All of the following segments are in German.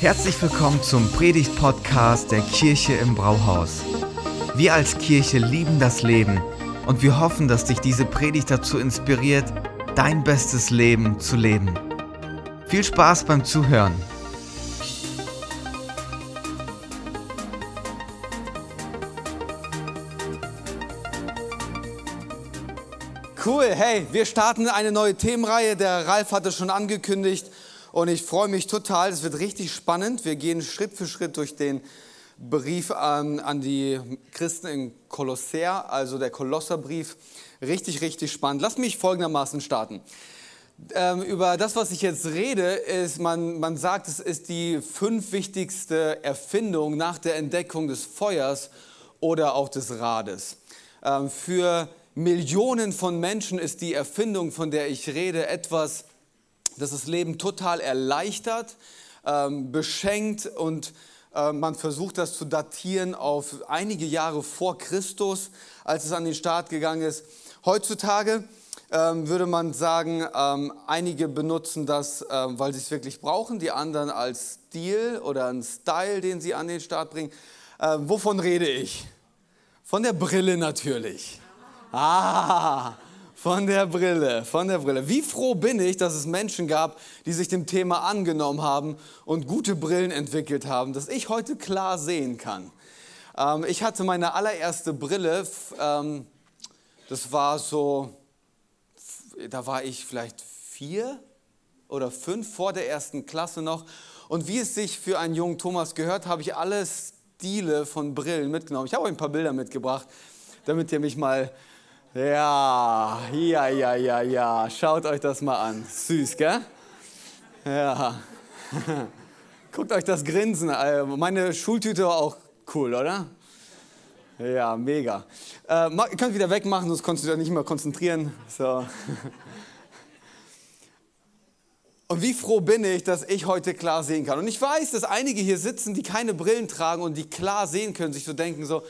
Herzlich willkommen zum Predigt-Podcast der Kirche im Brauhaus. Wir als Kirche lieben das Leben und wir hoffen, dass dich diese Predigt dazu inspiriert, dein bestes Leben zu leben. Viel Spaß beim Zuhören. Cool, hey, wir starten eine neue Themenreihe. Der Ralf hatte schon angekündigt und ich freue mich total. Es wird richtig spannend. Wir gehen Schritt für Schritt durch den Brief an, an die Christen in Kolosser, also der Kolosserbrief. Richtig, richtig spannend. Lass mich folgendermaßen starten. Ähm, über das, was ich jetzt rede, ist, man, man sagt, es ist die fünf wichtigste Erfindung nach der Entdeckung des Feuers oder auch des Rades. Ähm, für Millionen von Menschen ist die Erfindung, von der ich rede, etwas, das das Leben total erleichtert, ähm, beschenkt und äh, man versucht das zu datieren auf einige Jahre vor Christus, als es an den Start gegangen ist. Heutzutage ähm, würde man sagen, ähm, einige benutzen das, ähm, weil sie es wirklich brauchen, die anderen als Stil oder einen Style, den sie an den Start bringen. Äh, wovon rede ich? Von der Brille natürlich. Ah, von der Brille, von der Brille. Wie froh bin ich, dass es Menschen gab, die sich dem Thema angenommen haben und gute Brillen entwickelt haben, dass ich heute klar sehen kann. Ähm, ich hatte meine allererste Brille, ähm, das war so, da war ich vielleicht vier oder fünf vor der ersten Klasse noch. Und wie es sich für einen jungen Thomas gehört, habe ich alle Stile von Brillen mitgenommen. Ich habe euch ein paar Bilder mitgebracht, damit ihr mich mal ja, ja, ja, ja, ja. Schaut euch das mal an. Süß, gell? Ja. Guckt euch das Grinsen. Äh, meine Schultüte war auch cool, oder? Ja, mega. Äh, ihr könnt wieder wegmachen, sonst konntest du dich nicht mehr konzentrieren. So. Und wie froh bin ich, dass ich heute klar sehen kann. Und ich weiß, dass einige hier sitzen, die keine Brillen tragen und die klar sehen können, sich so denken, so,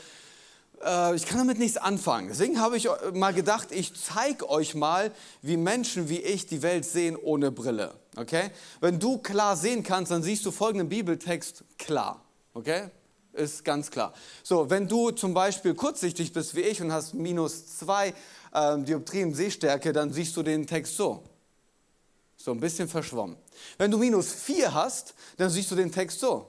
äh, ich kann damit nichts anfangen. Deswegen habe ich mal gedacht, ich zeige euch mal, wie Menschen wie ich die Welt sehen ohne Brille. Okay? Wenn du klar sehen kannst, dann siehst du folgenden Bibeltext klar. Okay? Ist ganz klar. So, wenn du zum Beispiel kurzsichtig bist wie ich und hast minus zwei äh, Dioptrien Sehstärke, dann siehst du den Text so. So ein bisschen verschwommen. Wenn du minus vier hast, dann siehst du den Text so.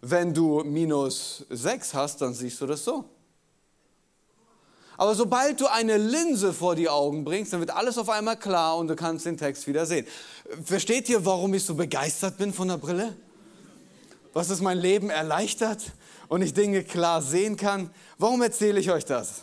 Wenn du minus 6 hast, dann siehst du das so. Aber sobald du eine Linse vor die Augen bringst, dann wird alles auf einmal klar und du kannst den Text wieder sehen. Versteht ihr, warum ich so begeistert bin von der Brille? Was es mein Leben erleichtert und ich Dinge klar sehen kann? Warum erzähle ich euch das?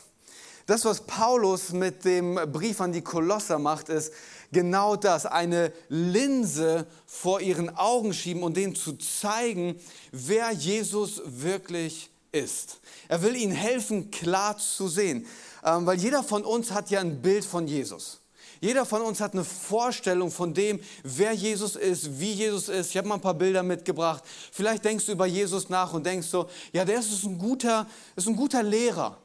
Das, was Paulus mit dem Brief an die Kolosser macht, ist, genau das, eine Linse vor ihren Augen schieben und denen zu zeigen, wer Jesus wirklich ist. Er will ihnen helfen, klar zu sehen, ähm, weil jeder von uns hat ja ein Bild von Jesus. Jeder von uns hat eine Vorstellung von dem, wer Jesus ist, wie Jesus ist. Ich habe mal ein paar Bilder mitgebracht. Vielleicht denkst du über Jesus nach und denkst so, ja, der ist ein guter, ist ein guter Lehrer.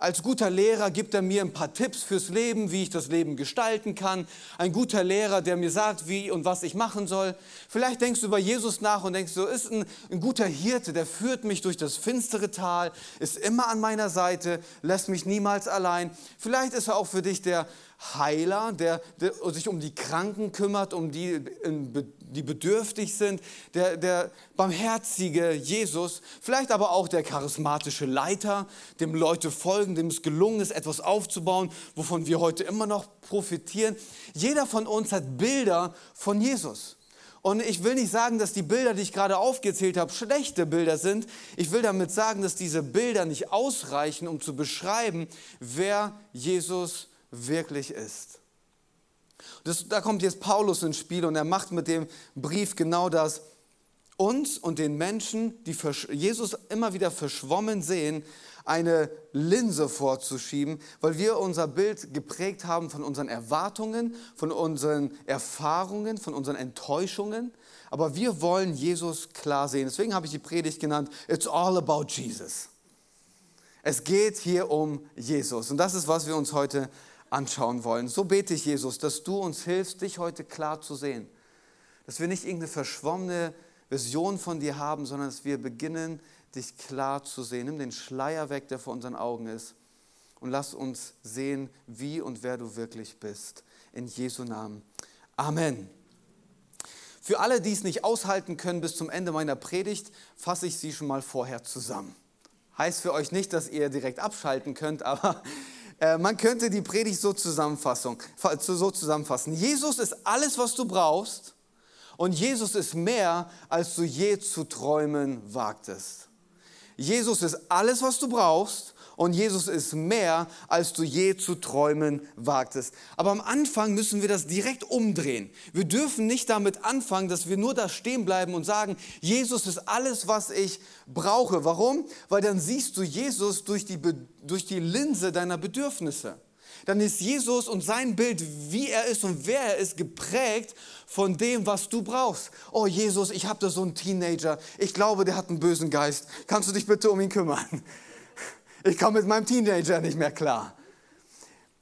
Als guter Lehrer gibt er mir ein paar Tipps fürs Leben, wie ich das Leben gestalten kann. Ein guter Lehrer, der mir sagt, wie und was ich machen soll. Vielleicht denkst du über Jesus nach und denkst, so ist ein, ein guter Hirte, der führt mich durch das finstere Tal, ist immer an meiner Seite, lässt mich niemals allein. Vielleicht ist er auch für dich der Heiler, der, der sich um die Kranken kümmert, um die, die bedürftig sind, der, der barmherzige Jesus, vielleicht aber auch der charismatische Leiter, dem Leute folgen, dem es gelungen ist, etwas aufzubauen, wovon wir heute immer noch profitieren. Jeder von uns hat Bilder von Jesus. Und ich will nicht sagen, dass die Bilder, die ich gerade aufgezählt habe, schlechte Bilder sind. Ich will damit sagen, dass diese Bilder nicht ausreichen, um zu beschreiben, wer Jesus wirklich ist. Das, da kommt jetzt Paulus ins Spiel und er macht mit dem Brief genau das. Uns und den Menschen, die Jesus immer wieder verschwommen sehen, eine Linse vorzuschieben, weil wir unser Bild geprägt haben von unseren Erwartungen, von unseren Erfahrungen, von unseren Enttäuschungen. Aber wir wollen Jesus klar sehen. Deswegen habe ich die Predigt genannt, It's all about Jesus. Es geht hier um Jesus. Und das ist, was wir uns heute anschauen wollen. So bete ich, Jesus, dass du uns hilfst, dich heute klar zu sehen. Dass wir nicht irgendeine verschwommene Vision von dir haben, sondern dass wir beginnen, dich klar zu sehen. Nimm den Schleier weg, der vor unseren Augen ist. Und lass uns sehen, wie und wer du wirklich bist. In Jesu Namen. Amen. Für alle, die es nicht aushalten können bis zum Ende meiner Predigt, fasse ich sie schon mal vorher zusammen. Heißt für euch nicht, dass ihr direkt abschalten könnt, aber man könnte die Predigt so, so zusammenfassen. Jesus ist alles, was du brauchst und Jesus ist mehr, als du je zu träumen wagtest. Jesus ist alles, was du brauchst und Jesus ist mehr, als du je zu träumen wagtest. Aber am Anfang müssen wir das direkt umdrehen. Wir dürfen nicht damit anfangen, dass wir nur da stehen bleiben und sagen, Jesus ist alles, was ich brauche. Warum? Weil dann siehst du Jesus durch die, durch die Linse deiner Bedürfnisse dann ist Jesus und sein Bild, wie er ist und wer er ist, geprägt von dem, was du brauchst. Oh Jesus, ich habe da so einen Teenager. Ich glaube, der hat einen bösen Geist. Kannst du dich bitte um ihn kümmern? Ich komme mit meinem Teenager nicht mehr klar.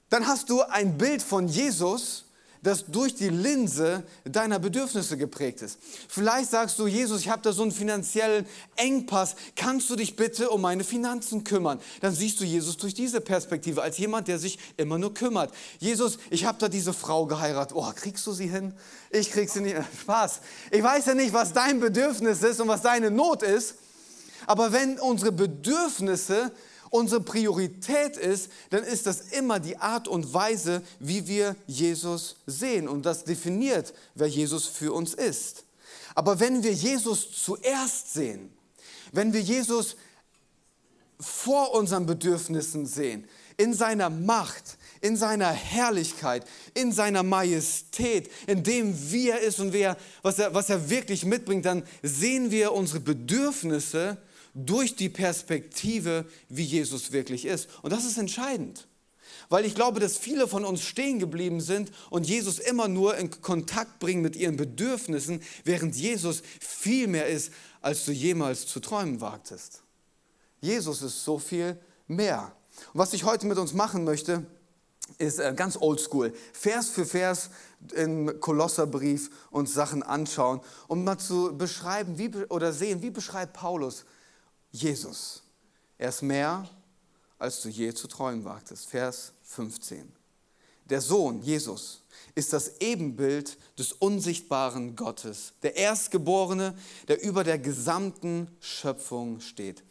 Dann hast du ein Bild von Jesus, das durch die Linse deiner Bedürfnisse geprägt ist. Vielleicht sagst du, Jesus, ich habe da so einen finanziellen Engpass, kannst du dich bitte um meine Finanzen kümmern? Dann siehst du Jesus durch diese Perspektive als jemand, der sich immer nur kümmert. Jesus, ich habe da diese Frau geheiratet. Oh, kriegst du sie hin? Ich krieg sie nicht. Spaß. Ich weiß ja nicht, was dein Bedürfnis ist und was deine Not ist, aber wenn unsere Bedürfnisse unsere Priorität ist, dann ist das immer die Art und Weise, wie wir Jesus sehen. Und das definiert, wer Jesus für uns ist. Aber wenn wir Jesus zuerst sehen, wenn wir Jesus vor unseren Bedürfnissen sehen, in seiner Macht, in seiner Herrlichkeit, in seiner Majestät, in dem, wie er ist und wer, was, er, was er wirklich mitbringt, dann sehen wir unsere Bedürfnisse durch die Perspektive, wie Jesus wirklich ist. Und das ist entscheidend. Weil ich glaube, dass viele von uns stehen geblieben sind und Jesus immer nur in Kontakt bringen mit ihren Bedürfnissen, während Jesus viel mehr ist, als du jemals zu träumen wagtest. Jesus ist so viel mehr. Und was ich heute mit uns machen möchte, ist äh, ganz oldschool. Vers für Vers im Kolosserbrief uns Sachen anschauen, um mal zu beschreiben wie, oder sehen, wie beschreibt Paulus Jesus. Er ist mehr, als du je zu träumen wagtest. Vers 15. Der Sohn, Jesus, ist das Ebenbild des unsichtbaren Gottes, der Erstgeborene, der über der gesamten Schöpfung steht.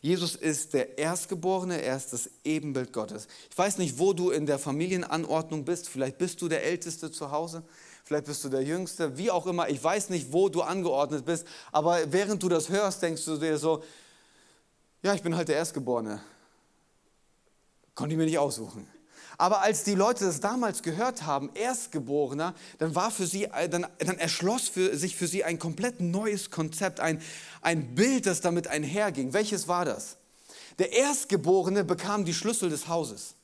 Jesus ist der Erstgeborene, er ist das Ebenbild Gottes. Ich weiß nicht, wo du in der Familienanordnung bist. Vielleicht bist du der Älteste zu Hause, vielleicht bist du der Jüngste, wie auch immer. Ich weiß nicht, wo du angeordnet bist, aber während du das hörst, denkst du dir so, ja, ich bin halt der Erstgeborene. Konnte ich mir nicht aussuchen. Aber als die Leute das damals gehört haben, Erstgeborener, dann war für sie, dann, dann erschloss für, sich für sie ein komplett neues Konzept, ein, ein Bild, das damit einherging. Welches war das? Der Erstgeborene bekam die Schlüssel des Hauses.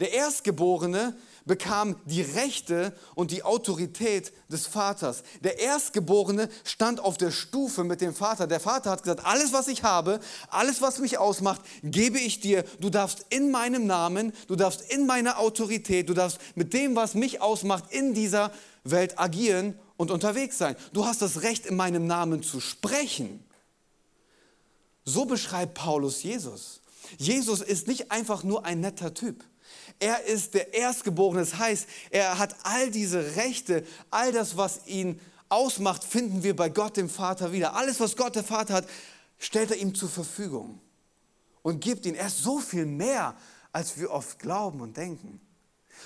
Der Erstgeborene bekam die Rechte und die Autorität des Vaters. Der Erstgeborene stand auf der Stufe mit dem Vater. Der Vater hat gesagt, alles, was ich habe, alles, was mich ausmacht, gebe ich dir. Du darfst in meinem Namen, du darfst in meiner Autorität, du darfst mit dem, was mich ausmacht, in dieser Welt agieren und unterwegs sein. Du hast das Recht, in meinem Namen zu sprechen. So beschreibt Paulus Jesus. Jesus ist nicht einfach nur ein netter Typ. Er ist der Erstgeborene. Das heißt, er hat all diese Rechte, all das, was ihn ausmacht, finden wir bei Gott, dem Vater, wieder. Alles, was Gott, der Vater hat, stellt er ihm zur Verfügung und gibt ihn. Er ist so viel mehr, als wir oft glauben und denken.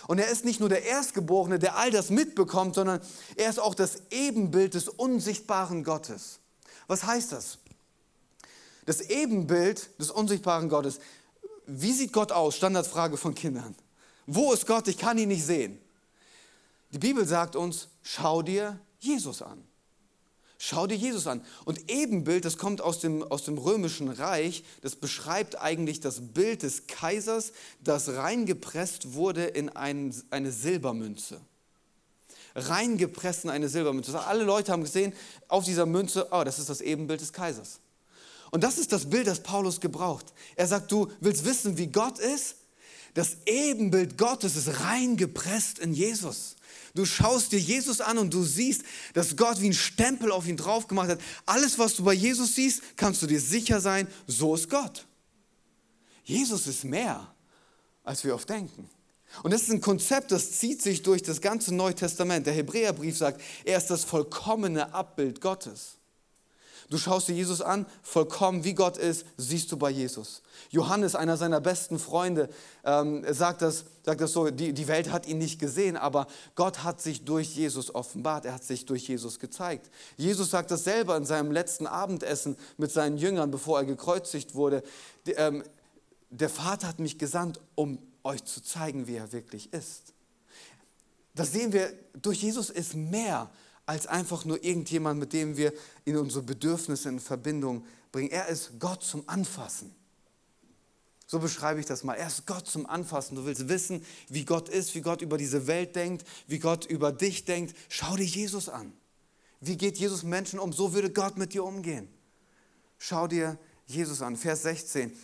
Und er ist nicht nur der Erstgeborene, der all das mitbekommt, sondern er ist auch das Ebenbild des unsichtbaren Gottes. Was heißt das? Das Ebenbild des unsichtbaren Gottes. Wie sieht Gott aus? Standardfrage von Kindern. Wo ist Gott? Ich kann ihn nicht sehen. Die Bibel sagt uns, schau dir Jesus an. Schau dir Jesus an. Und Ebenbild, das kommt aus dem, aus dem römischen Reich, das beschreibt eigentlich das Bild des Kaisers, das reingepresst wurde in ein, eine Silbermünze. Reingepresst in eine Silbermünze. Alle Leute haben gesehen, auf dieser Münze, oh, das ist das Ebenbild des Kaisers. Und das ist das Bild, das Paulus gebraucht. Er sagt, du willst wissen, wie Gott ist? Das Ebenbild Gottes ist reingepresst in Jesus. Du schaust dir Jesus an und du siehst, dass Gott wie ein Stempel auf ihn drauf gemacht hat. Alles, was du bei Jesus siehst, kannst du dir sicher sein, so ist Gott. Jesus ist mehr, als wir oft denken. Und das ist ein Konzept, das zieht sich durch das ganze Neue Testament. Der Hebräerbrief sagt, er ist das vollkommene Abbild Gottes. Du schaust dir Jesus an, vollkommen wie Gott ist, siehst du bei Jesus. Johannes, einer seiner besten Freunde, ähm, sagt, das, sagt das so, die, die Welt hat ihn nicht gesehen, aber Gott hat sich durch Jesus offenbart, er hat sich durch Jesus gezeigt. Jesus sagt das selber in seinem letzten Abendessen mit seinen Jüngern, bevor er gekreuzigt wurde. Die, ähm, der Vater hat mich gesandt, um euch zu zeigen, wie er wirklich ist. Das sehen wir, durch Jesus ist mehr als einfach nur irgendjemand, mit dem wir in unsere Bedürfnisse in Verbindung bringen. Er ist Gott zum Anfassen. So beschreibe ich das mal. Er ist Gott zum Anfassen. Du willst wissen, wie Gott ist, wie Gott über diese Welt denkt, wie Gott über dich denkt. Schau dir Jesus an. Wie geht Jesus Menschen um? So würde Gott mit dir umgehen. Schau dir Jesus an. Vers 16.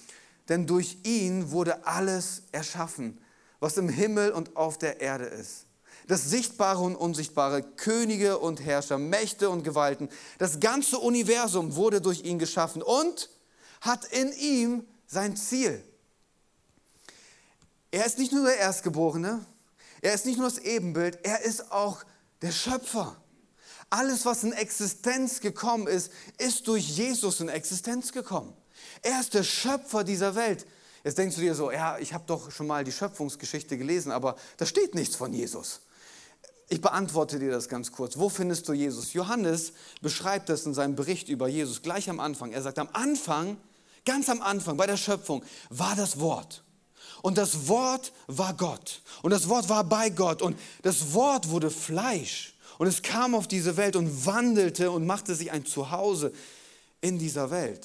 Denn durch ihn wurde alles erschaffen, was im Himmel und auf der Erde ist das Sichtbare und Unsichtbare, Könige und Herrscher, Mächte und Gewalten. Das ganze Universum wurde durch ihn geschaffen und hat in ihm sein Ziel. Er ist nicht nur der Erstgeborene, er ist nicht nur das Ebenbild, er ist auch der Schöpfer. Alles, was in Existenz gekommen ist, ist durch Jesus in Existenz gekommen. Er ist der Schöpfer dieser Welt. Jetzt denkst du dir so, ja, ich habe doch schon mal die Schöpfungsgeschichte gelesen, aber da steht nichts von Jesus. Ich beantworte dir das ganz kurz. Wo findest du Jesus? Johannes beschreibt das in seinem Bericht über Jesus gleich am Anfang. Er sagt, am Anfang, ganz am Anfang bei der Schöpfung war das Wort. Und das Wort war Gott. Und das Wort war bei Gott. Und das Wort wurde Fleisch. Und es kam auf diese Welt und wandelte und machte sich ein Zuhause in dieser Welt.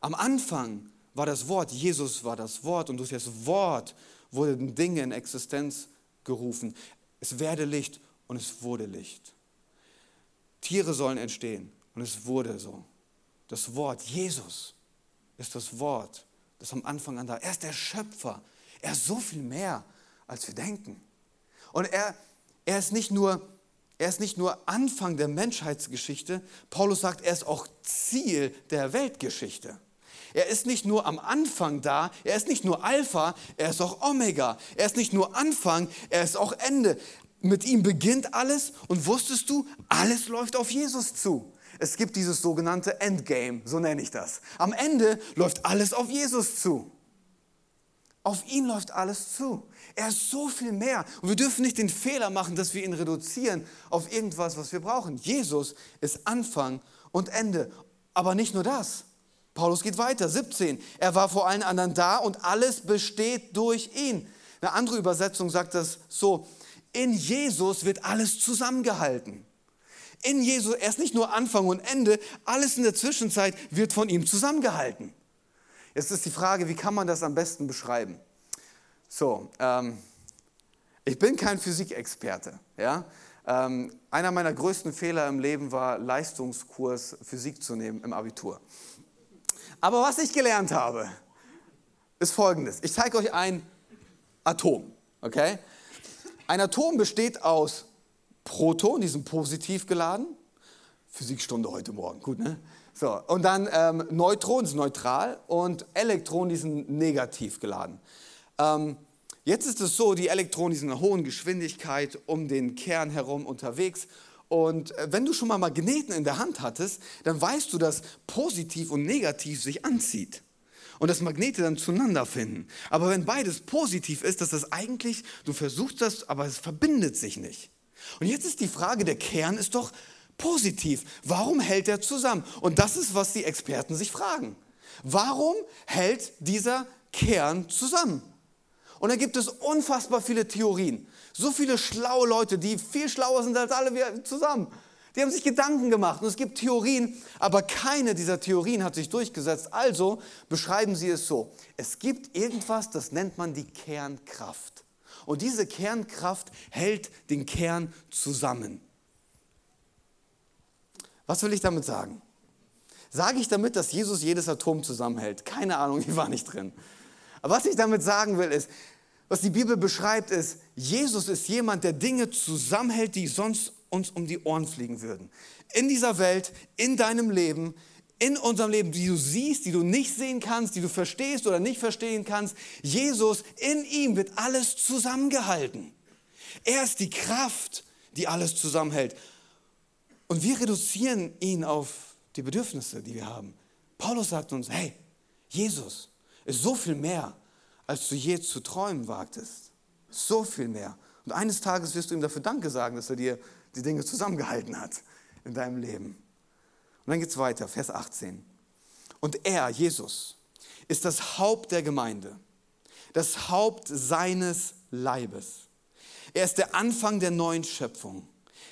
Am Anfang war das Wort, Jesus war das Wort. Und durch das Wort wurden Dinge in Existenz gerufen. Es werde Licht und es wurde Licht. Tiere sollen entstehen und es wurde so. Das Wort, Jesus, ist das Wort, das am Anfang an da. Er ist der Schöpfer. Er ist so viel mehr, als wir denken. Und er, er ist nicht nur er ist nicht nur Anfang der Menschheitsgeschichte, Paulus sagt, er ist auch Ziel der Weltgeschichte. Er ist nicht nur am Anfang da, er ist nicht nur Alpha, er ist auch Omega. Er ist nicht nur Anfang, er ist auch Ende. Mit ihm beginnt alles und wusstest du, alles läuft auf Jesus zu. Es gibt dieses sogenannte Endgame, so nenne ich das. Am Ende läuft alles auf Jesus zu. Auf ihn läuft alles zu. Er ist so viel mehr. Und wir dürfen nicht den Fehler machen, dass wir ihn reduzieren auf irgendwas, was wir brauchen. Jesus ist Anfang und Ende. Aber nicht nur das. Paulus geht weiter, 17. Er war vor allen anderen da und alles besteht durch ihn. Eine andere Übersetzung sagt das so, in Jesus wird alles zusammengehalten. In Jesus, er ist nicht nur Anfang und Ende, alles in der Zwischenzeit wird von ihm zusammengehalten. Jetzt ist die Frage, wie kann man das am besten beschreiben? So, ähm, ich bin kein Physikexperte. Ja? Ähm, einer meiner größten Fehler im Leben war, Leistungskurs Physik zu nehmen im Abitur. Aber was ich gelernt habe, ist folgendes. Ich zeige euch ein Atom. Okay? Ein Atom besteht aus Proton, die sind positiv geladen. Physikstunde heute Morgen, gut, ne? So, und dann ähm, Neutronen sind neutral und Elektronen, die sind negativ geladen. Ähm, jetzt ist es so, die Elektronen, die sind in einer hohen Geschwindigkeit um den Kern herum unterwegs. Und äh, wenn du schon mal Magneten in der Hand hattest, dann weißt du, dass positiv und negativ sich anzieht und dass Magnete dann zueinander finden. Aber wenn beides positiv ist, dass das eigentlich, du versuchst das, aber es verbindet sich nicht. Und jetzt ist die Frage, der Kern ist doch positiv. Warum hält er zusammen? Und das ist, was die Experten sich fragen. Warum hält dieser Kern zusammen? Und da gibt es unfassbar viele Theorien. So viele schlaue Leute, die viel schlauer sind als alle wir zusammen. Die haben sich Gedanken gemacht und es gibt Theorien, aber keine dieser Theorien hat sich durchgesetzt. Also beschreiben sie es so. Es gibt irgendwas, das nennt man die Kernkraft. Und diese Kernkraft hält den Kern zusammen. Was will ich damit sagen? Sage ich damit, dass Jesus jedes Atom zusammenhält? Keine Ahnung, ich war nicht drin. Aber was ich damit sagen will, ist, Was die Bibel beschreibt, ist, Jesus ist jemand, der Dinge zusammenhält, die sonst uns um die Ohren fliegen würden. In dieser Welt, in deinem Leben, in unserem Leben, die du siehst, die du nicht sehen kannst, die du verstehst oder nicht verstehen kannst. Jesus, in ihm wird alles zusammengehalten. Er ist die Kraft, die alles zusammenhält. Und wir reduzieren ihn auf die Bedürfnisse, die wir haben. Paulus sagt uns, hey, Jesus ist so viel mehr, als du je zu träumen wagtest. So viel mehr. Und eines Tages wirst du ihm dafür Danke sagen, dass er dir die Dinge zusammengehalten hat in deinem Leben. Und dann geht es weiter, Vers 18. Und er, Jesus, ist das Haupt der Gemeinde, das Haupt seines Leibes. Er ist der Anfang der neuen Schöpfung,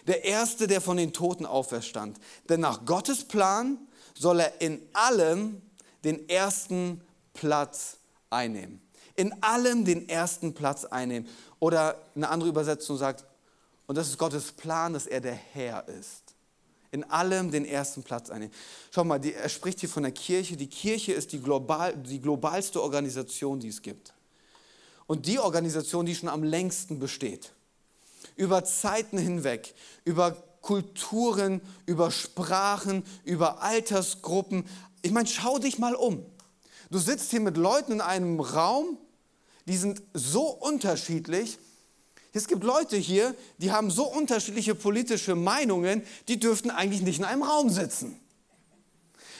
der Erste, der von den Toten auferstand. Denn nach Gottes Plan soll er in allem den ersten Platz einnehmen. In allem den ersten Platz einnehmen. Oder eine andere Übersetzung sagt, und das ist Gottes Plan, dass er der Herr ist. In allem den ersten Platz einnehmen. Schau mal, die, er spricht hier von der Kirche. Die Kirche ist die, global, die globalste Organisation, die es gibt. Und die Organisation, die schon am längsten besteht. Über Zeiten hinweg, über Kulturen, über Sprachen, über Altersgruppen. Ich meine, schau dich mal um. Du sitzt hier mit Leuten in einem Raum, die sind so unterschiedlich. Es gibt Leute hier, die haben so unterschiedliche politische Meinungen, die dürften eigentlich nicht in einem Raum sitzen.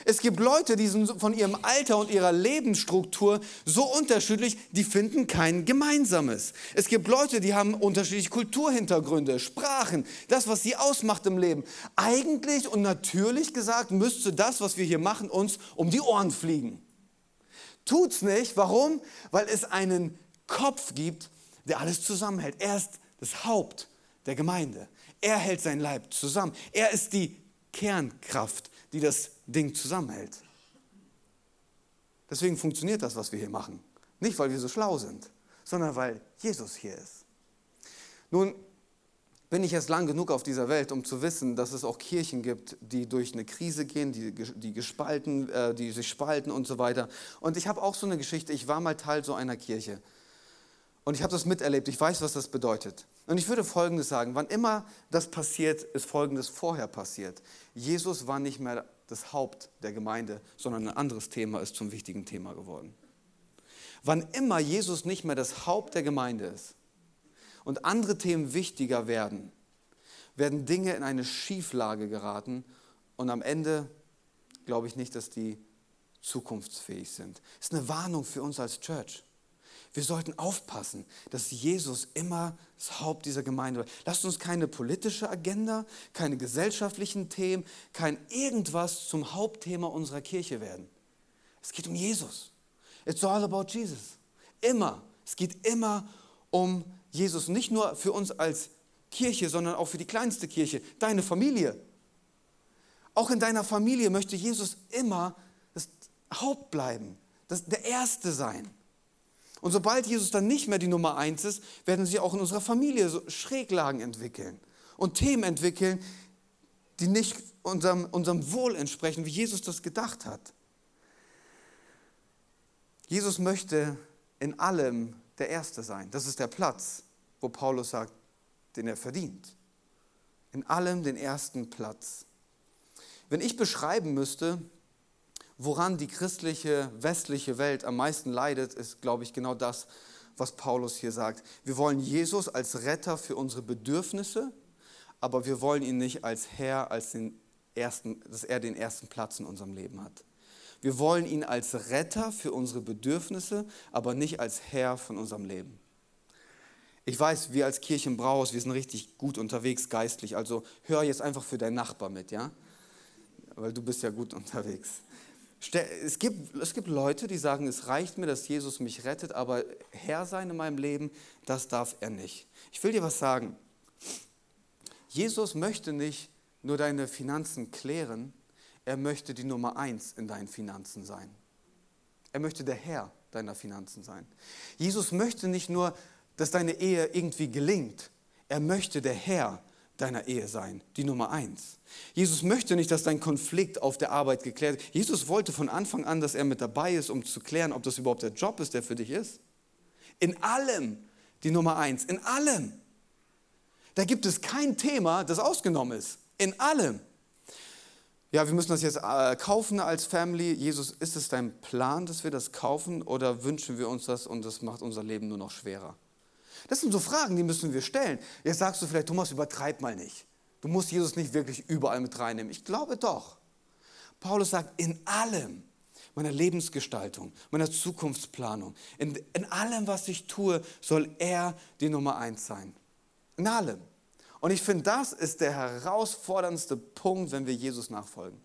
Es gibt Leute, die sind von ihrem Alter und ihrer Lebensstruktur so unterschiedlich, die finden kein Gemeinsames. Es gibt Leute, die haben unterschiedliche Kulturhintergründe, Sprachen, das, was sie ausmacht im Leben. Eigentlich und natürlich gesagt, müsste das, was wir hier machen, uns um die Ohren fliegen. Tut's nicht. Warum? Weil es einen Kopf gibt, der alles zusammenhält. Er ist das Haupt der Gemeinde. Er hält sein Leib zusammen. Er ist die Kernkraft, die das Ding zusammenhält. Deswegen funktioniert das, was wir hier machen. Nicht, weil wir so schlau sind, sondern weil Jesus hier ist. Nun bin ich erst lang genug auf dieser Welt, um zu wissen, dass es auch Kirchen gibt, die durch eine Krise gehen, die, die, gespalten, äh, die sich spalten und so weiter. Und ich habe auch so eine Geschichte, ich war mal Teil so einer Kirche. Und ich habe das miterlebt, ich weiß, was das bedeutet. Und ich würde Folgendes sagen, wann immer das passiert, ist Folgendes vorher passiert. Jesus war nicht mehr das Haupt der Gemeinde, sondern ein anderes Thema ist zum wichtigen Thema geworden. Wann immer Jesus nicht mehr das Haupt der Gemeinde ist und andere Themen wichtiger werden, werden Dinge in eine Schieflage geraten und am Ende glaube ich nicht, dass die zukunftsfähig sind. Das ist eine Warnung für uns als Church. Wir sollten aufpassen, dass Jesus immer das Haupt dieser Gemeinde wird. Lasst uns keine politische Agenda, keine gesellschaftlichen Themen, kein irgendwas zum Hauptthema unserer Kirche werden. Es geht um Jesus. It's all about Jesus. Immer. Es geht immer um Jesus. Nicht nur für uns als Kirche, sondern auch für die kleinste Kirche, deine Familie. Auch in deiner Familie möchte Jesus immer das Haupt bleiben, das, der Erste sein. Und sobald Jesus dann nicht mehr die Nummer eins ist, werden sie auch in unserer Familie so Schräglagen entwickeln und Themen entwickeln, die nicht unserem, unserem Wohl entsprechen, wie Jesus das gedacht hat. Jesus möchte in allem der Erste sein. Das ist der Platz, wo Paulus sagt, den er verdient. In allem den ersten Platz. Wenn ich beschreiben müsste, woran die christliche westliche Welt am meisten leidet, ist, glaube ich, genau das, was Paulus hier sagt. Wir wollen Jesus als Retter für unsere Bedürfnisse, aber wir wollen ihn nicht als Herr, als den ersten, dass er den ersten Platz in unserem Leben hat. Wir wollen ihn als Retter für unsere Bedürfnisse, aber nicht als Herr von unserem Leben. Ich weiß, wir als Kirchenbraus, wir sind richtig gut unterwegs geistlich, also hör jetzt einfach für deinen Nachbar mit, ja? Weil du bist ja gut unterwegs. Es gibt, es gibt Leute, die sagen, es reicht mir, dass Jesus mich rettet, aber Herr sein in meinem Leben, das darf er nicht. Ich will dir was sagen. Jesus möchte nicht nur deine Finanzen klären, er möchte die Nummer eins in deinen Finanzen sein. Er möchte der Herr deiner Finanzen sein. Jesus möchte nicht nur, dass deine Ehe irgendwie gelingt, er möchte der Herr deiner Ehe sein, die Nummer eins. Jesus möchte nicht, dass dein Konflikt auf der Arbeit geklärt wird. Jesus wollte von Anfang an, dass er mit dabei ist, um zu klären, ob das überhaupt der Job ist, der für dich ist. In allem die Nummer eins. In allem. Da gibt es kein Thema, das ausgenommen ist. In allem. Ja, wir müssen das jetzt äh, kaufen als Family. Jesus, ist es dein Plan, dass wir das kaufen oder wünschen wir uns das und das macht unser Leben nur noch schwerer? Das sind so Fragen, die müssen wir stellen. Jetzt sagst du vielleicht, Thomas, übertreib mal nicht. Du musst Jesus nicht wirklich überall mit reinnehmen. Ich glaube doch. Paulus sagt, in allem, meiner Lebensgestaltung, meiner Zukunftsplanung, in, in allem, was ich tue, soll er die Nummer eins sein. In allem. Und ich finde, das ist der herausforderndste Punkt, wenn wir Jesus nachfolgen.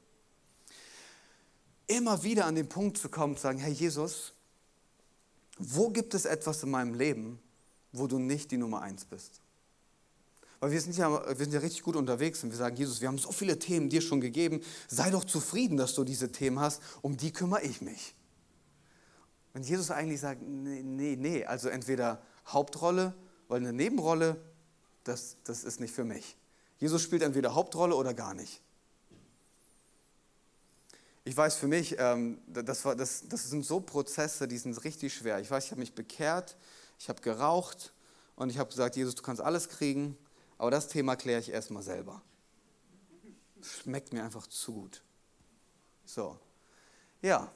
Immer wieder an den Punkt zu kommen, zu sagen, Herr Jesus, wo gibt es etwas in meinem Leben, wo du nicht die Nummer eins bist? Weil wir sind, ja, wir sind ja richtig gut unterwegs und wir sagen, Jesus, wir haben so viele Themen dir schon gegeben, sei doch zufrieden, dass du diese Themen hast, um die kümmere ich mich. Und Jesus eigentlich sagt, nee, nee, nee, also entweder Hauptrolle, weil eine Nebenrolle, das, das ist nicht für mich. Jesus spielt entweder Hauptrolle oder gar nicht. Ich weiß für mich, ähm, das, war, das, das sind so Prozesse, die sind richtig schwer. Ich weiß, ich habe mich bekehrt, ich habe geraucht und ich habe gesagt, Jesus, du kannst alles kriegen, aber das Thema kläre ich erstmal selber. Schmeckt mir einfach zu gut. So. Ja,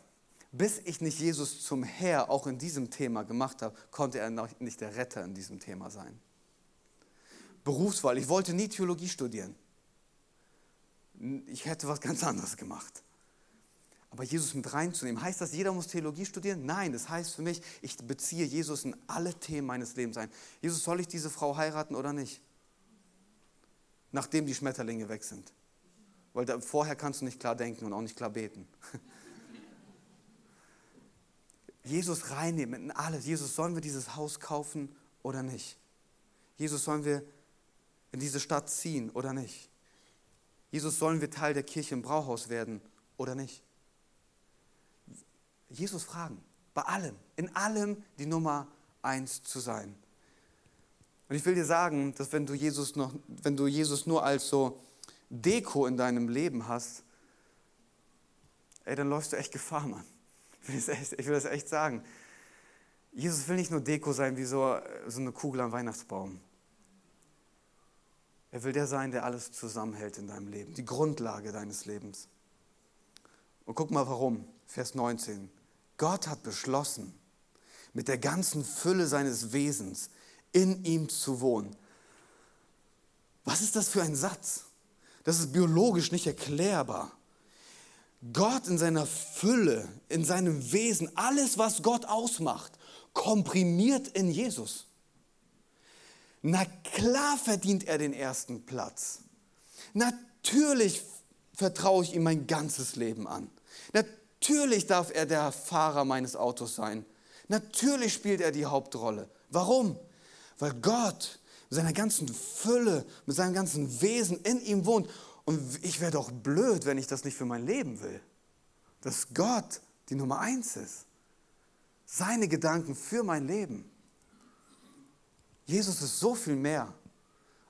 bis ich nicht Jesus zum Herr auch in diesem Thema gemacht habe, konnte er noch nicht der Retter in diesem Thema sein. Berufswahl. Ich wollte nie Theologie studieren. Ich hätte was ganz anderes gemacht. Aber Jesus mit reinzunehmen, heißt das, jeder muss Theologie studieren? Nein, das heißt für mich, ich beziehe Jesus in alle Themen meines Lebens ein. Jesus, soll ich diese Frau heiraten oder nicht? nachdem die Schmetterlinge weg sind. Weil da, vorher kannst du nicht klar denken und auch nicht klar beten. Jesus reinnehmen in alles. Jesus, sollen wir dieses Haus kaufen oder nicht? Jesus, sollen wir in diese Stadt ziehen oder nicht? Jesus, sollen wir Teil der Kirche im Brauhaus werden oder nicht? Jesus fragen, bei allem, in allem die Nummer eins zu sein. Und ich will dir sagen, dass wenn du Jesus, noch, wenn du Jesus nur als so Deko in deinem Leben hast, ey, dann läufst du echt Gefahr, Mann. Ich will, das echt, sagen. Jesus will nicht nur Deko sein wie so, so eine Kugel am Weihnachtsbaum. Er will der sein, der alles zusammenhält in deinem Leben, die Grundlage deines Lebens. Und guck mal warum. Vers 19. Gott hat beschlossen, mit der ganzen Fülle seines Wesens in ihm zu wohnen. Was ist das für ein Satz? Das ist biologisch nicht erklärbar. Gott in seiner Fülle, in seinem Wesen, alles, was Gott ausmacht, komprimiert in Jesus. Na klar verdient er den ersten Platz. Natürlich vertraue ich ihm mein ganzes Leben an. Natürlich darf er der Fahrer meines Autos sein. Natürlich spielt er die Hauptrolle. Warum? weil Gott mit seiner ganzen Fülle, mit seinem ganzen Wesen in ihm wohnt. Und ich wäre doch blöd, wenn ich das nicht für mein Leben will. Dass Gott die Nummer eins ist. Seine Gedanken für mein Leben. Jesus ist so viel mehr,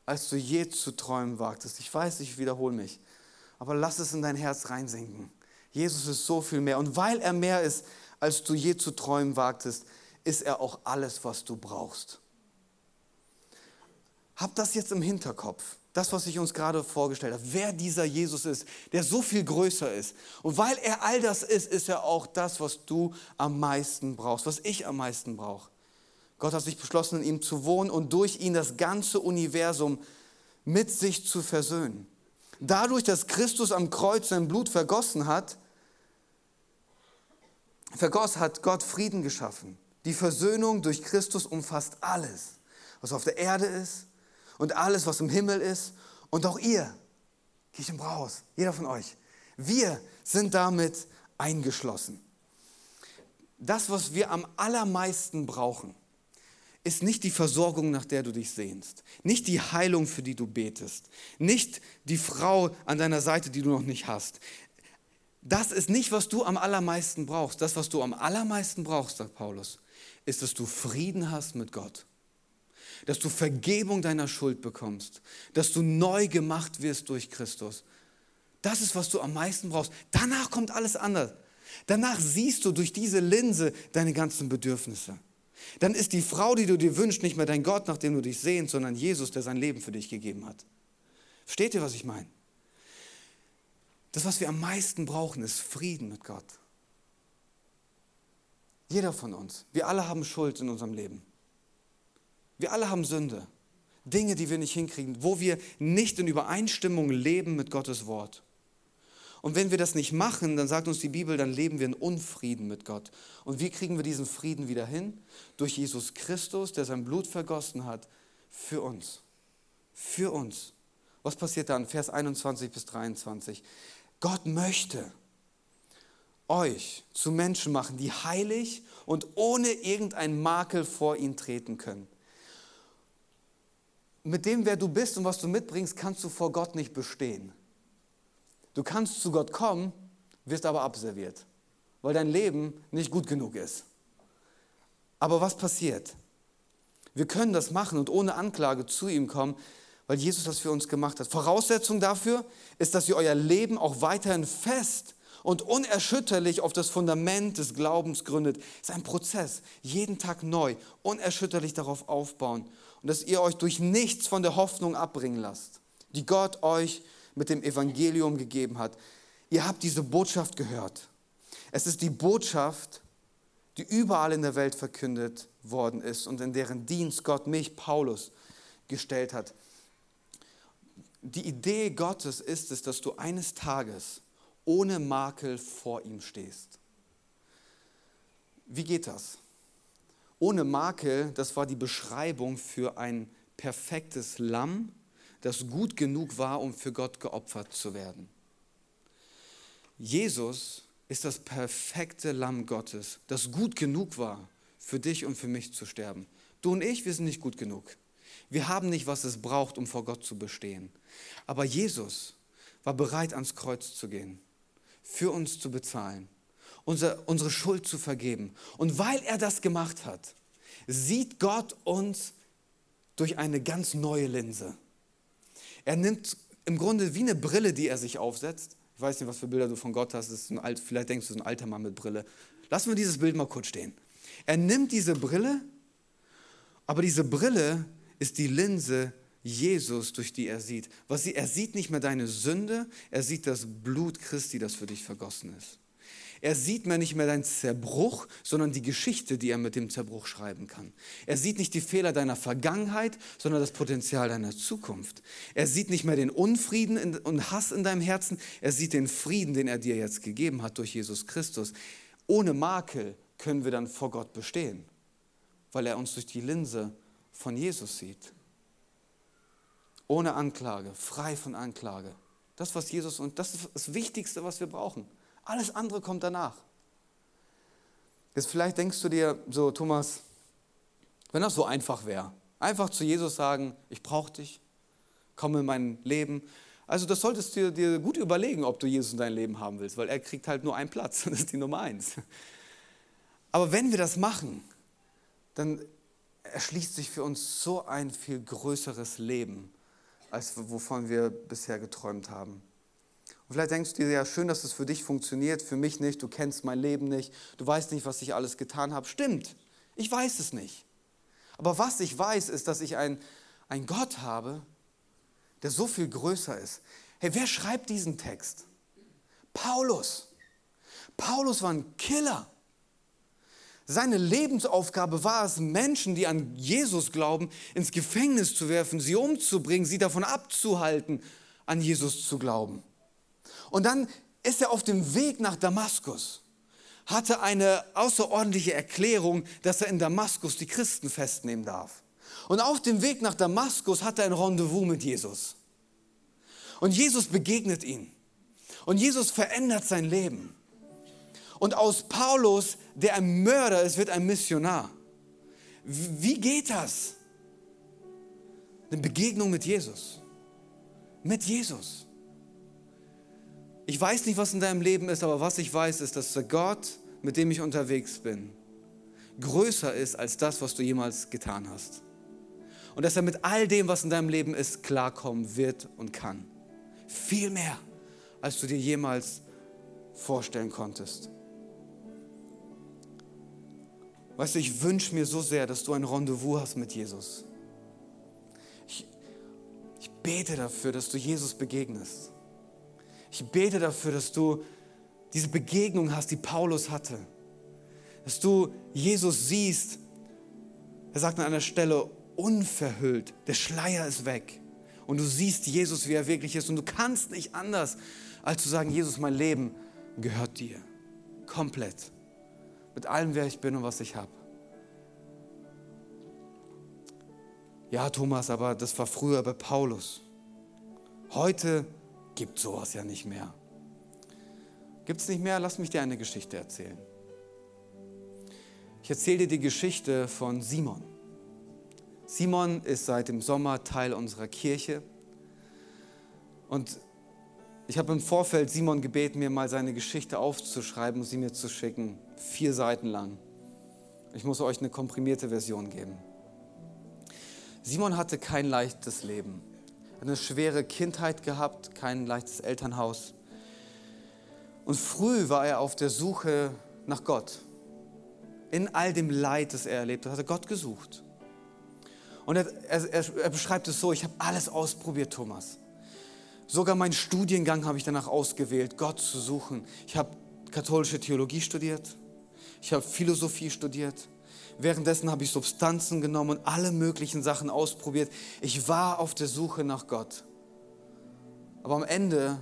als du je zu träumen wagtest. Ich weiß, ich wiederhole mich, aber lass es in dein Herz reinsinken. Jesus ist so viel mehr. Und weil er mehr ist, als du je zu träumen wagtest, ist er auch alles, was du brauchst. Hab das jetzt im Hinterkopf. Das, was ich uns gerade vorgestellt habe, wer dieser Jesus ist, der so viel größer ist. Und weil er all das ist, ist er auch das, was du am meisten brauchst, was ich am meisten brauche. Gott hat sich beschlossen, in ihm zu wohnen und durch ihn das ganze Universum mit sich zu versöhnen. Dadurch, dass Christus am Kreuz sein Blut vergossen hat, vergoss, hat Gott Frieden geschaffen. Die Versöhnung durch Christus umfasst alles, was auf der Erde ist und alles, was im Himmel ist und auch ihr, Kirche im Brauhaus, jeder von euch. Wir sind damit eingeschlossen. Das, was wir am allermeisten brauchen, ist nicht die Versorgung, nach der du dich sehnst, nicht die Heilung, für die du betest, nicht die Frau an deiner Seite, die du noch nicht hast. Das ist nicht, was du am allermeisten brauchst. Das, was du am allermeisten brauchst, sagt Paulus, ist, dass du Frieden hast mit Gott dass du Vergebung deiner Schuld bekommst, dass du neu gemacht wirst durch Christus. Das ist, was du am meisten brauchst. Danach kommt alles anders. Danach siehst du durch diese Linse deine ganzen Bedürfnisse. Dann ist die Frau, die du dir wünschst, nicht mehr dein Gott, nach dem du dich sehnst, sondern Jesus, der sein Leben für dich gegeben hat. Versteht ihr, was ich meine? Das, was wir am meisten brauchen, ist Frieden mit Gott. Jeder von uns. Wir alle haben Schuld in unserem Leben. Wir alle haben Sünde. Dinge, die wir nicht hinkriegen, wo wir nicht in Übereinstimmung leben mit Gottes Wort. Und wenn wir das nicht machen, dann sagt uns die Bibel, dann leben wir in Unfrieden mit Gott. Und wie kriegen wir diesen Frieden wieder hin? Durch Jesus Christus, der sein Blut vergossen hat für uns. Für uns. Was passiert dann? Vers 21 bis 23. Gott möchte euch zu Menschen machen, die heilig und ohne irgendein Makel vor ihn treten können. Mit dem, wer du bist und was du mitbringst, kannst du vor Gott nicht bestehen. Du kannst zu Gott kommen, wirst aber abserviert, weil dein Leben nicht gut genug ist. Aber was passiert? Wir können das machen und ohne Anklage zu ihm kommen, weil Jesus das für uns gemacht hat. Voraussetzung dafür ist, dass ihr euer Leben auch weiterhin fest und unerschütterlich auf das Fundament des Glaubens gründet. Es ist ein Prozess, jeden Tag neu, unerschütterlich darauf aufbauen und dass ihr euch durch nichts von der Hoffnung abbringen lasst, die Gott euch mit dem Evangelium gegeben hat. Ihr habt diese Botschaft gehört. Es ist die Botschaft, die überall in der Welt verkündet worden ist und in deren Dienst Gott mich, Paulus, gestellt hat. Die Idee Gottes ist es, dass du eines Tages ohne Makel vor ihm stehst. Wie geht das? Ohne Makel, das war die Beschreibung für ein perfektes Lamm, das gut genug war, um für Gott geopfert zu werden. Jesus ist das perfekte Lamm Gottes, das gut genug war, für dich und für mich zu sterben. Du und ich, wir sind nicht gut genug. Wir haben nicht, was es braucht, um vor Gott zu bestehen. Aber Jesus war bereit, ans Kreuz zu gehen, für uns zu bezahlen, unsere, unsere Schuld zu vergeben. Und weil er das gemacht hat, sieht Gott uns durch eine ganz neue Linse. Er nimmt im Grunde wie eine Brille, die er sich aufsetzt. Ich weiß nicht, was für Bilder du von Gott hast. alt, vielleicht denkst du, ist ein alter Mann mit Brille. Lassen wir dieses Bild mal kurz stehen. Er nimmt diese Brille, aber diese Brille ist die Linse Jesus, durch die er sieht. Was sie, er sieht nicht mehr deine Sünde, er sieht das Blut Christi, das für dich vergossen ist. Er sieht mehr nicht mehr deinen Zerbruch, sondern die Geschichte, die er mit dem Zerbruch schreiben kann. Er sieht nicht die Fehler deiner Vergangenheit, sondern das Potenzial deiner Zukunft. Er sieht nicht mehr den Unfrieden und Hass in deinem Herzen, er sieht den Frieden, den er dir jetzt gegeben hat durch Jesus Christus. Ohne Makel können wir dann vor Gott bestehen, weil er uns durch die Linse von Jesus sieht. Ohne Anklage, frei von Anklage. Das, was Jesus und das ist das Wichtigste, was wir brauchen. Alles andere kommt danach. Jetzt vielleicht denkst du dir so, Thomas, wenn das so einfach wäre, einfach zu Jesus sagen, ich brauche dich, komm in mein Leben. Also das solltest du dir gut überlegen, ob du Jesus in dein Leben haben willst, weil er kriegt halt nur einen Platz, das ist die Nummer eins. Aber wenn wir das machen, dann erschließt sich für uns so ein viel größeres Leben, als wovon wir bisher geträumt haben. Und vielleicht denkst du dir, ja, schön, dass es für dich funktioniert, für mich nicht, du kennst mein Leben nicht, du weißt nicht, was ich alles getan habe. Stimmt, ich weiß es nicht. Aber was ich weiß, ist, dass ich einen Gott habe, der so viel größer ist. Hey, wer schreibt diesen Text? Paulus. Paulus war ein Killer. Seine Lebensaufgabe war es, Menschen, die an Jesus glauben, ins Gefängnis zu werfen, sie umzubringen, sie davon abzuhalten, an Jesus zu glauben. Und dann ist er auf dem Weg nach Damaskus, hatte eine außerordentliche Erklärung, dass er in Damaskus die Christen festnehmen darf. Und auf dem Weg nach Damaskus hat er ein Rendezvous mit Jesus. Und Jesus begegnet ihn. Und Jesus verändert sein Leben. Und aus Paulus, der ein Mörder ist, wird ein Missionar. Wie geht das? Eine Begegnung mit Jesus. Mit Jesus. Ich weiß nicht, was in deinem Leben ist, aber was ich weiß, ist, dass der Gott, mit dem ich unterwegs bin, größer ist als das, was du jemals getan hast. Und dass er mit all dem, was in deinem Leben ist, klarkommen wird und kann. Viel mehr, als du dir jemals vorstellen konntest. Weißt du, ich wünsche mir so sehr, dass du ein Rendezvous hast mit Jesus. Ich, ich bete dafür, dass du Jesus begegnest. Ich bete dafür, dass du diese Begegnung hast, die Paulus hatte. Dass du Jesus siehst. Er sagt an einer Stelle, unverhüllt, der Schleier ist weg. Und du siehst Jesus, wie er wirklich ist. Und du kannst nicht anders, als zu sagen, Jesus, mein Leben gehört dir. Komplett. Mit allem, wer ich bin und was ich habe. Ja, Thomas, aber das war früher bei Paulus. Heute gibt sowas ja nicht mehr. Gibt es nicht mehr? Lass mich dir eine Geschichte erzählen. Ich erzähle dir die Geschichte von Simon. Simon ist seit dem Sommer Teil unserer Kirche. Und ich habe im Vorfeld Simon gebeten, mir mal seine Geschichte aufzuschreiben und sie mir zu schicken. Vier Seiten lang. Ich muss euch eine komprimierte Version geben. Simon hatte kein leichtes Leben. Er hat eine schwere Kindheit gehabt, kein leichtes Elternhaus. Und früh war er auf der Suche nach Gott. In all dem Leid, das er erlebt hat, hat er Gott gesucht. Und er, er, er beschreibt es so, ich habe alles ausprobiert, Thomas. Sogar meinen Studiengang habe ich danach ausgewählt, Gott zu suchen. Ich habe katholische Theologie studiert, ich habe Philosophie studiert. Währenddessen habe ich Substanzen genommen und alle möglichen Sachen ausprobiert. Ich war auf der Suche nach Gott. Aber am Ende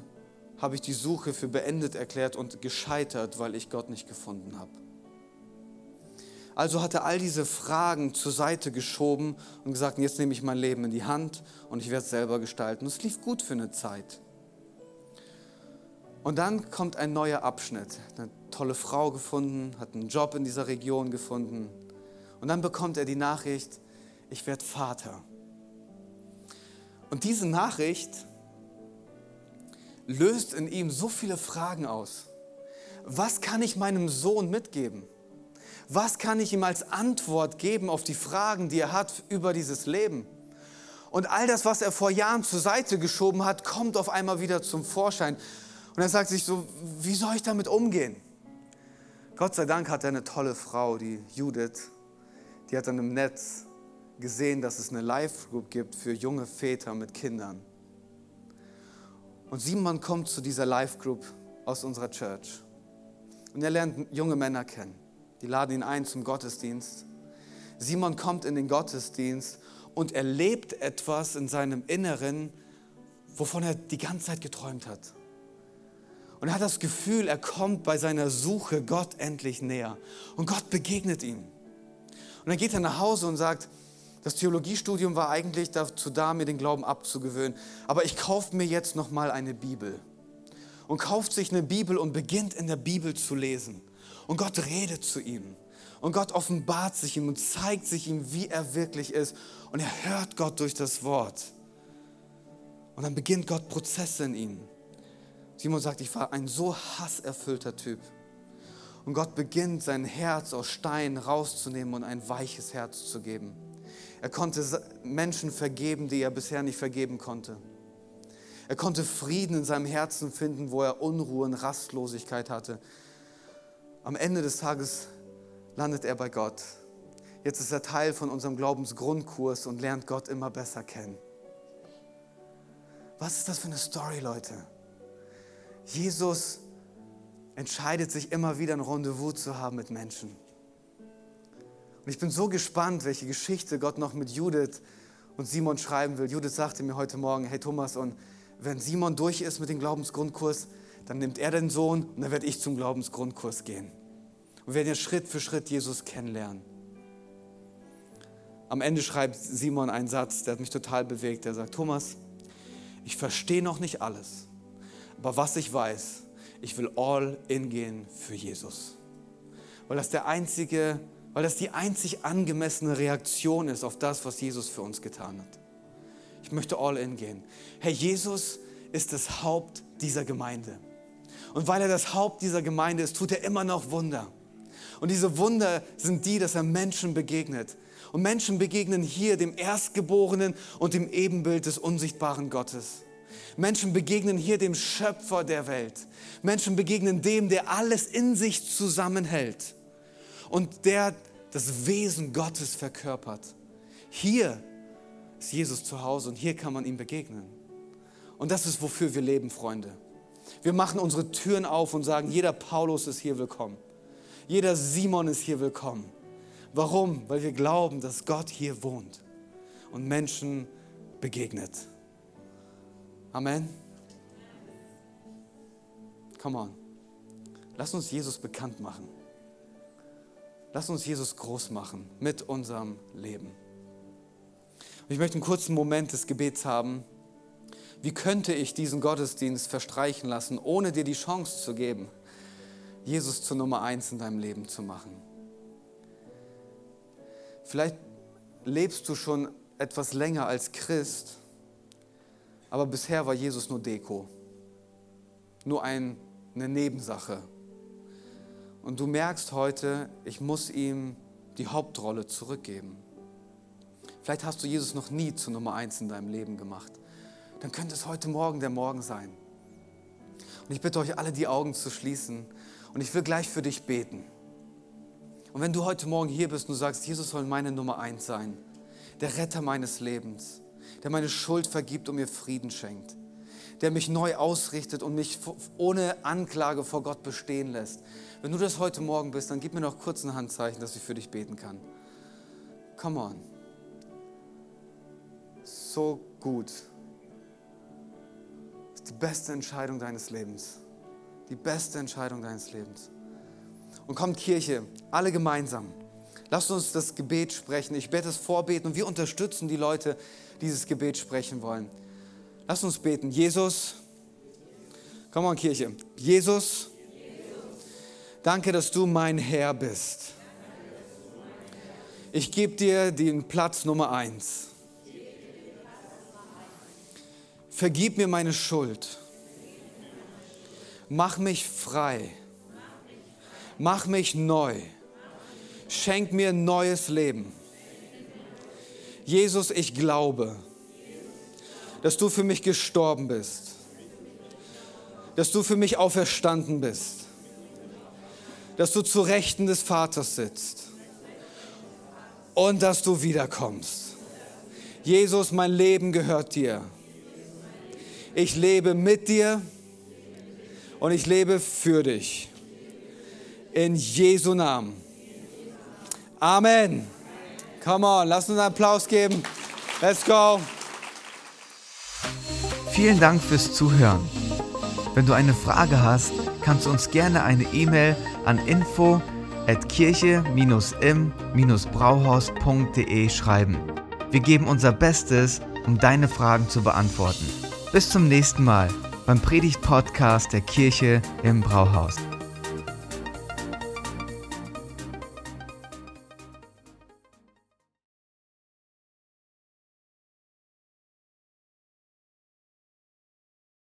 habe ich die Suche für beendet erklärt und gescheitert, weil ich Gott nicht gefunden habe. Also hat er all diese Fragen zur Seite geschoben und gesagt, jetzt nehme ich mein Leben in die Hand und ich werde es selber gestalten. Es lief gut für eine Zeit. Und dann kommt ein neuer Abschnitt. Eine tolle Frau gefunden, hat einen Job in dieser Region gefunden. Und dann bekommt er die Nachricht, ich werde Vater. Und diese Nachricht löst in ihm so viele Fragen aus. Was kann ich meinem Sohn mitgeben? Was kann ich ihm als Antwort geben auf die Fragen, die er hat über dieses Leben? Und all das, was er vor Jahren zur Seite geschoben hat, kommt auf einmal wieder zum Vorschein. Und er sagt sich so, wie soll ich damit umgehen? Gott sei Dank hat er eine tolle Frau, die Judith, die hat dann im Netz gesehen, dass es eine Live-Group gibt für junge Väter mit Kindern. Und Simon kommt zu dieser Live-Group aus unserer Church. Und er lernt junge Männer kennen. Die laden ihn ein zum Gottesdienst. Simon kommt in den Gottesdienst und erlebt etwas in seinem Inneren, wovon er die ganze Zeit geträumt hat. Und er hat das Gefühl, er kommt bei seiner Suche Gott endlich näher. Und Gott begegnet ihm. Und dann geht er nach Hause und sagt, das Theologiestudium war eigentlich dazu da, mir den Glauben abzugewöhnen. Aber ich kaufe mir jetzt nochmal eine Bibel. Und kauft sich eine Bibel und beginnt in der Bibel zu lesen. Und Gott redet zu ihm. Und Gott offenbart sich ihm und zeigt sich ihm, wie er wirklich ist. Und er hört Gott durch das Wort. Und dann beginnt Gott Prozesse in ihm. Simon sagt, ich war ein so hasserfüllter Typ. Und Gott beginnt sein Herz aus Stein rauszunehmen und ein weiches Herz zu geben. Er konnte Menschen vergeben, die er bisher nicht vergeben konnte. Er konnte Frieden in seinem Herzen finden, wo er Unruhe und Rastlosigkeit hatte. Am Ende des Tages landet er bei Gott. Jetzt ist er Teil von unserem Glaubensgrundkurs und lernt Gott immer besser kennen. Was ist das für eine Story, Leute? Jesus entscheidet sich immer wieder ein Rendezvous zu haben mit Menschen. Und ich bin so gespannt, welche Geschichte Gott noch mit Judith und Simon schreiben will. Judith sagte mir heute Morgen, hey Thomas, und wenn Simon durch ist mit dem Glaubensgrundkurs, dann nimmt er den Sohn und dann werde ich zum Glaubensgrundkurs gehen. Und wir werden ja Schritt für Schritt Jesus kennenlernen. Am Ende schreibt Simon einen Satz, der hat mich total bewegt. Er sagt, Thomas, ich verstehe noch nicht alles, aber was ich weiß, ich will all in gehen für Jesus. Weil das der einzige, weil das die einzig angemessene Reaktion ist auf das, was Jesus für uns getan hat. Ich möchte all in gehen. Herr Jesus ist das Haupt dieser Gemeinde. Und weil er das Haupt dieser Gemeinde ist, tut er immer noch Wunder. Und diese Wunder sind die, dass er Menschen begegnet. Und Menschen begegnen hier dem Erstgeborenen und dem Ebenbild des unsichtbaren Gottes. Menschen begegnen hier dem Schöpfer der Welt. Menschen begegnen dem, der alles in sich zusammenhält. Und der das Wesen Gottes verkörpert. Hier ist Jesus zu Hause und hier kann man ihm begegnen. Und das ist, wofür wir leben, Freunde. Wir machen unsere Türen auf und sagen, jeder Paulus ist hier willkommen. Jeder Simon ist hier willkommen. Warum? Weil wir glauben, dass Gott hier wohnt und Menschen begegnet. Amen. Come on. Lass uns Jesus bekannt machen. Lass uns Jesus groß machen mit unserem Leben. Und ich möchte einen kurzen Moment des Gebets haben. Wie könnte ich diesen Gottesdienst verstreichen lassen, ohne dir die Chance zu geben, Jesus zur Nummer eins in deinem Leben zu machen? Vielleicht lebst du schon etwas länger als Christ, aber bisher war Jesus nur Deko, nur ein, eine Nebensache. Und du merkst heute, ich muss ihm die Hauptrolle zurückgeben. Vielleicht hast du Jesus noch nie zu Nummer eins in deinem Leben gemacht. Dann könnte es heute Morgen der Morgen sein. Und ich bitte euch alle, die Augen zu schließen. Und ich will gleich für dich beten. Und wenn du heute Morgen hier bist und du sagst, Jesus soll meine Nummer eins sein, der Retter meines Lebens, der meine Schuld vergibt und mir Frieden schenkt, der mich neu ausrichtet und mich ohne Anklage vor Gott bestehen lässt. Wenn du das heute Morgen bist, dann gib mir noch kurz ein Handzeichen, dass ich für dich beten kann. Come on. So gut. Das ist die beste Entscheidung deines Lebens. Die beste Entscheidung deines Lebens. Und kommt Kirche, alle gemeinsam. Lasst uns das Gebet sprechen. Ich werde es vorbeten und wir unterstützen die Leute, dieses Gebet sprechen wollen. Lasst uns beten. Jesus, komm on Kirche. Jesus, danke, dass du mein Herr bist. Ich gebe dir den Platz Nummer eins. Vergib mir meine Schuld. Mach mich frei Mach mich neu. Schenk mir neues Leben. Jesus, ich glaube, dass du für mich gestorben bist, dass du für mich auferstanden bist, dass du zu Rechten des Vaters sitzt und dass du wiederkommst. Jesus, mein Leben gehört dir. Ich lebe mit dir und ich lebe für dich. In Jesu Namen. Amen. Come on, lass uns einen Applaus geben. Let's go. Vielen Dank fürs Zuhören. Wenn du eine Frage hast, kannst du uns gerne eine E-Mail an info at kirche-im-brauhaus.de schreiben. Wir geben unser Bestes, um deine Fragen zu beantworten. Bis zum nächsten Mal beim Predigt-Podcast der Kirche im Brauhaus.